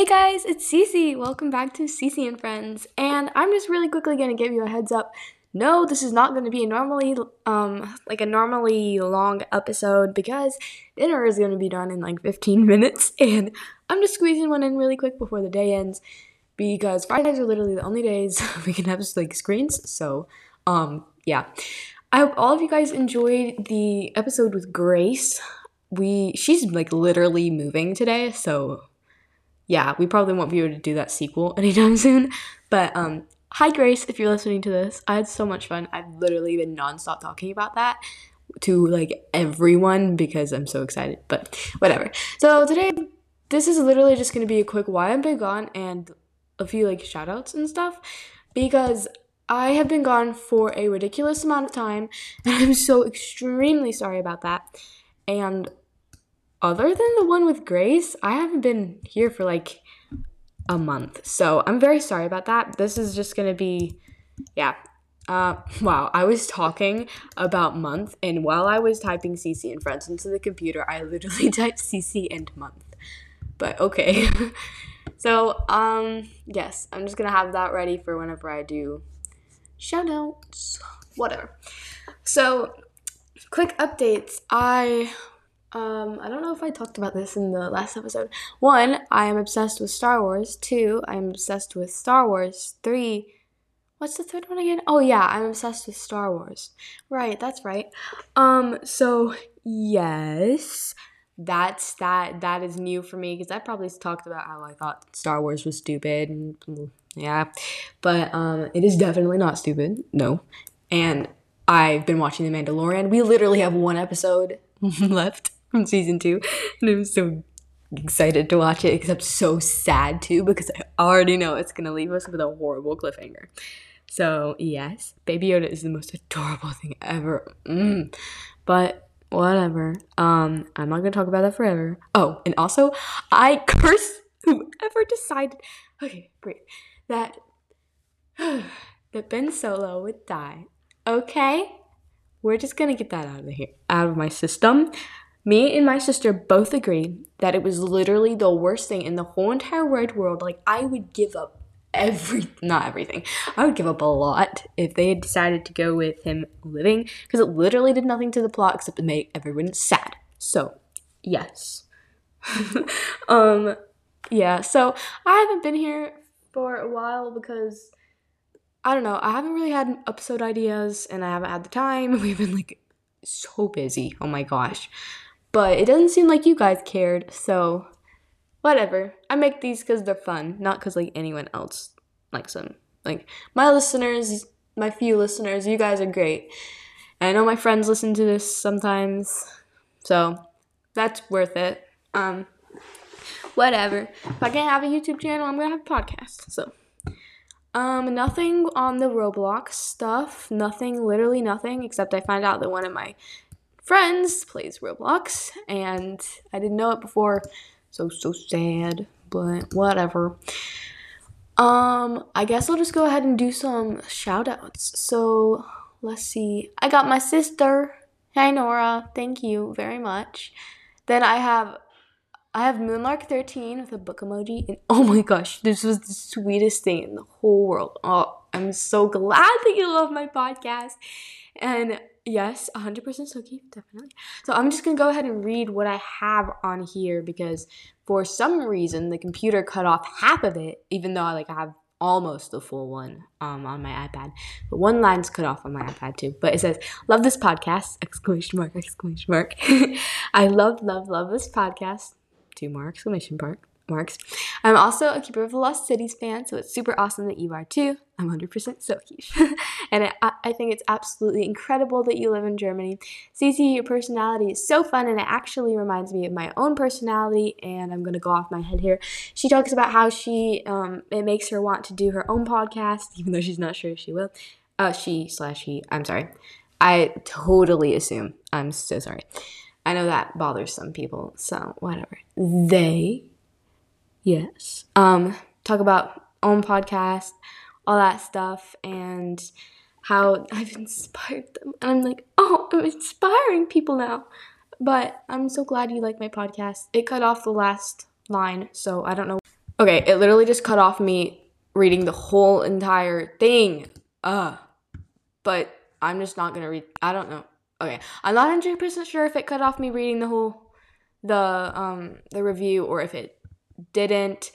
Hey guys, it's Cece. Welcome back to Cece and Friends. And I'm just really quickly gonna give you a heads up. No, this is not gonna be a normally um like a normally long episode because dinner is gonna be done in like 15 minutes, and I'm just squeezing one in really quick before the day ends because Fridays are literally the only days we can have like screens. So, um, yeah. I hope all of you guys enjoyed the episode with Grace. We she's like literally moving today, so yeah, we probably won't be able to do that sequel anytime soon. But um, hi Grace, if you're listening to this, I had so much fun. I've literally been nonstop talking about that to like everyone because I'm so excited. But whatever. So today, this is literally just gonna be a quick why I've been gone and a few like shout outs and stuff because I have been gone for a ridiculous amount of time and I'm so extremely sorry about that. And other than the one with Grace, I haven't been here for like a month. So I'm very sorry about that. This is just gonna be, yeah. Uh, wow, I was talking about month, and while I was typing Cece and friends into the computer, I literally typed Cece and month. But okay. so, um, yes, I'm just gonna have that ready for whenever I do shout outs. Whatever. So, quick updates. I um, I don't know if I talked about this in the last episode. One, I am obsessed with Star Wars. Two, I'm obsessed with Star Wars. Three, what's the third one again? Oh yeah, I'm obsessed with Star Wars. Right, that's right. Um, so yes, that's that that is new for me because I probably talked about how I thought Star Wars was stupid and yeah, but um, it is definitely not stupid. No, and I've been watching The Mandalorian. We literally have one episode left from season two, and I'm so excited to watch it except I'm so sad too because I already know it's gonna leave us with a horrible cliffhanger. So yes, Baby Yoda is the most adorable thing ever. Mm. But whatever. Um, I'm not gonna talk about that forever. Oh, and also, I curse whoever decided. Okay, great. That that Ben Solo would die. Okay, we're just gonna get that out of here, out of my system. Me and my sister both agreed that it was literally the worst thing in the whole entire wide world. Like, I would give up every, not everything, I would give up a lot if they had decided to go with him living because it literally did nothing to the plot except to make everyone sad. So, yes. um, yeah, so I haven't been here for a while because I don't know, I haven't really had episode ideas and I haven't had the time. We've been like so busy. Oh my gosh. But it doesn't seem like you guys cared, so whatever. I make these because they're fun, not because like anyone else likes them. Like my listeners, my few listeners, you guys are great. And I know my friends listen to this sometimes, so that's worth it. Um, whatever. If I can't have a YouTube channel, I'm gonna have a podcast. So, um, nothing on the Roblox stuff. Nothing, literally nothing, except I find out that one of my friends plays Roblox, and I didn't know it before. So so sad, but whatever. Um, I guess I'll just go ahead and do some shout outs. So let's see. I got my sister. Hi Nora, thank you very much. Then I have I have Moonlark13 with a book emoji, and oh my gosh, this was the sweetest thing in the whole world. Oh, I'm so glad that you love my podcast. And Yes, 100% Sokeefe, definitely. So I'm just going to go ahead and read what I have on here because for some reason the computer cut off half of it, even though I like I have almost the full one um, on my iPad. But one line's cut off on my iPad too. But it says, "Love this podcast!" Exclamation mark! Exclamation mark! I love, love, love this podcast. Two more exclamation mark marks. I'm also a Keeper of the Lost Cities fan, so it's super awesome that you are too. I'm 100% Sokish. and I, I think it's absolutely incredible that you live in Germany. Cece, your personality is so fun, and it actually reminds me of my own personality. And I'm going to go off my head here. She talks about how she, um, it makes her want to do her own podcast, even though she's not sure if she will. Uh, she slash he, I'm sorry. I totally assume. I'm so sorry. I know that bothers some people, so whatever. They Yes. Um, talk about own podcast, all that stuff, and how I've inspired them. And I'm like, oh, I'm inspiring people now. But I'm so glad you like my podcast. It cut off the last line, so I don't know. Okay, it literally just cut off me reading the whole entire thing. Uh, but I'm just not gonna read. I don't know. Okay, I'm not 100 percent sure if it cut off me reading the whole the um the review or if it didn't.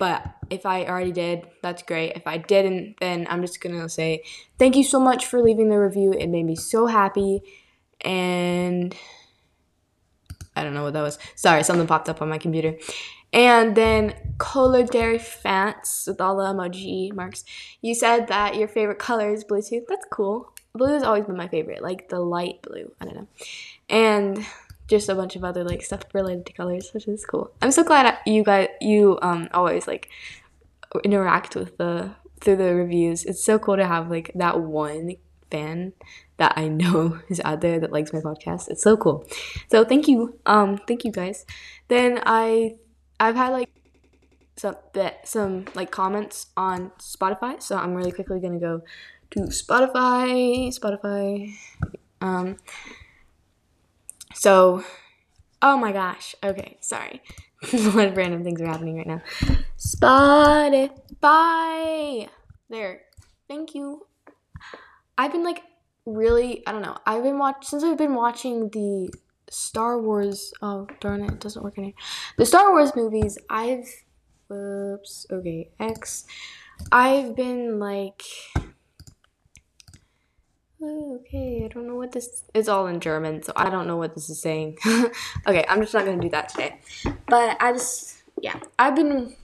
But if I already did, that's great. If I didn't, then I'm just gonna say thank you so much for leaving the review. It made me so happy, and I don't know what that was. Sorry, something popped up on my computer. And then Color Dairy Fants with all the emoji marks. You said that your favorite color is blue too. That's cool. Blue has always been my favorite, like the light blue. I don't know. And just a bunch of other like stuff related to colors, which is cool. I'm so glad you guys you um always like interact with the through the reviews. It's so cool to have like that one fan that I know is out there that likes my podcast. It's so cool. So thank you. Um thank you guys. Then I I've had like some that some like comments on Spotify, so I'm really quickly gonna go to Spotify. Spotify. Um. So, oh my gosh. Okay, sorry. of random things are happening right now. Spotify. There. Thank you. I've been like really. I don't know. I've been watch since I've been watching the Star Wars. Oh darn it! It doesn't work anymore. The Star Wars movies. I've. Oops. Okay. X. I've been like. Oh, okay, I don't know what this. It's all in German, so I don't know what this is saying. okay, I'm just not gonna do that today. But I just, yeah, I've been.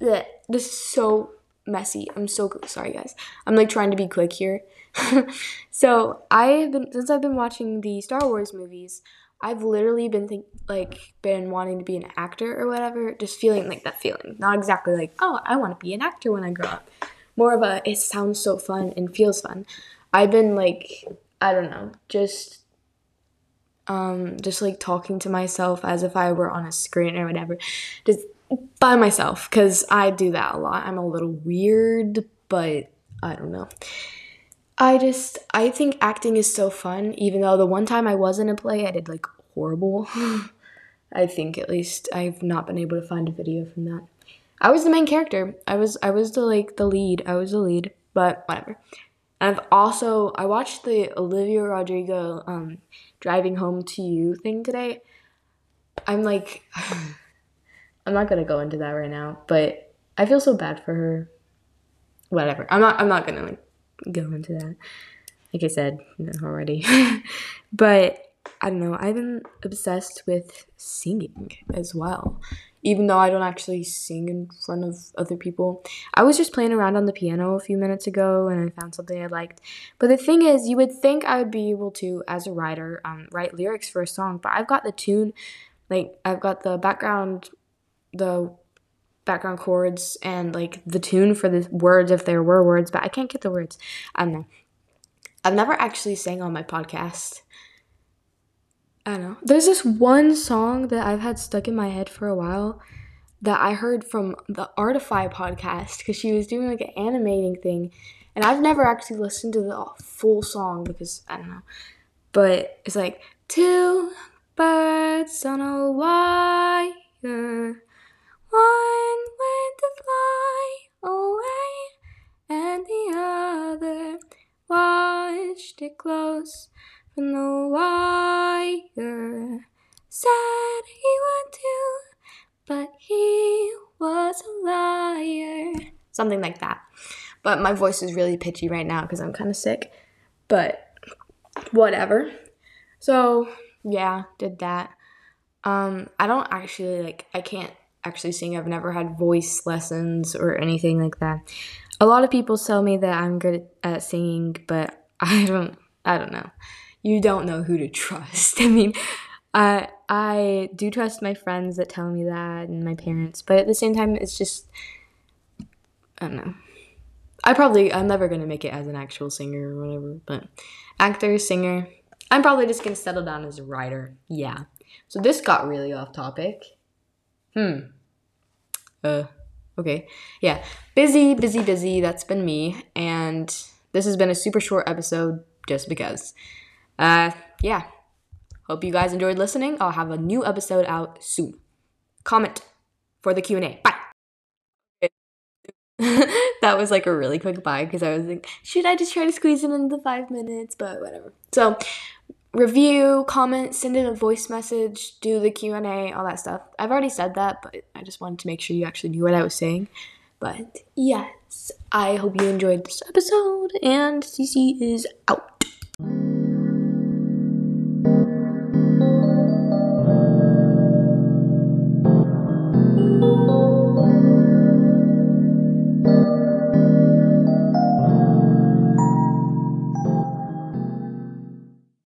Bleh, this is so messy. I'm so sorry, guys. I'm like trying to be quick here. so I've been since I've been watching the Star Wars movies. I've literally been think like been wanting to be an actor or whatever, just feeling like that feeling. Not exactly like, oh, I want to be an actor when I grow up. More of a it sounds so fun and feels fun. I've been like I don't know, just um just like talking to myself as if I were on a screen or whatever. Just by myself cuz I do that a lot. I'm a little weird, but I don't know. I just I think acting is so fun even though the one time I was in a play I did like horrible. I think at least I've not been able to find a video from that. I was the main character. I was I was the like the lead. I was the lead, but whatever. I've also I watched the Olivia Rodrigo um, driving home to you thing today. I'm like I'm not gonna go into that right now, but I feel so bad for her. Whatever. I'm not I'm not gonna like go into that. Like I said already. but I don't know, I've been obsessed with singing as well even though I don't actually sing in front of other people. I was just playing around on the piano a few minutes ago and I found something I liked. But the thing is, you would think I would be able to, as a writer, um, write lyrics for a song, but I've got the tune, like, I've got the background, the background chords and like the tune for the words if there were words, but I can't get the words. I don't know. I've never actually sang on my podcast. I don't know. There's this one song that I've had stuck in my head for a while that I heard from the Artify podcast because she was doing like an animating thing. And I've never actually listened to the full song because I don't know. But it's like two birds on a wire. One went to fly away, and the other watched it close the wire. Said he would do, but he was a liar. Something like that. But my voice is really pitchy right now because I'm kind of sick. But whatever. So yeah, did that. Um, I don't actually like. I can't actually sing. I've never had voice lessons or anything like that. A lot of people tell me that I'm good at singing, but I don't. I don't know you don't know who to trust. I mean, I I do trust my friends that tell me that and my parents, but at the same time, it's just I don't know. I probably I'm never gonna make it as an actual singer or whatever, but actor, singer. I'm probably just gonna settle down as a writer. Yeah. So this got really off topic. Hmm. Uh. Okay. Yeah. Busy, busy, busy. That's been me, and this has been a super short episode just because uh, yeah. Hope you guys enjoyed listening. I'll have a new episode out soon. Comment for the Q&A. Bye. that was like a really quick bye because I was like, should I just try to squeeze it into five minutes? But whatever. So review, comment, send in a voice message, do the Q&A, all that stuff. I've already said that, but I just wanted to make sure you actually knew what I was saying. But yes, I hope you enjoyed this episode and Cece is out.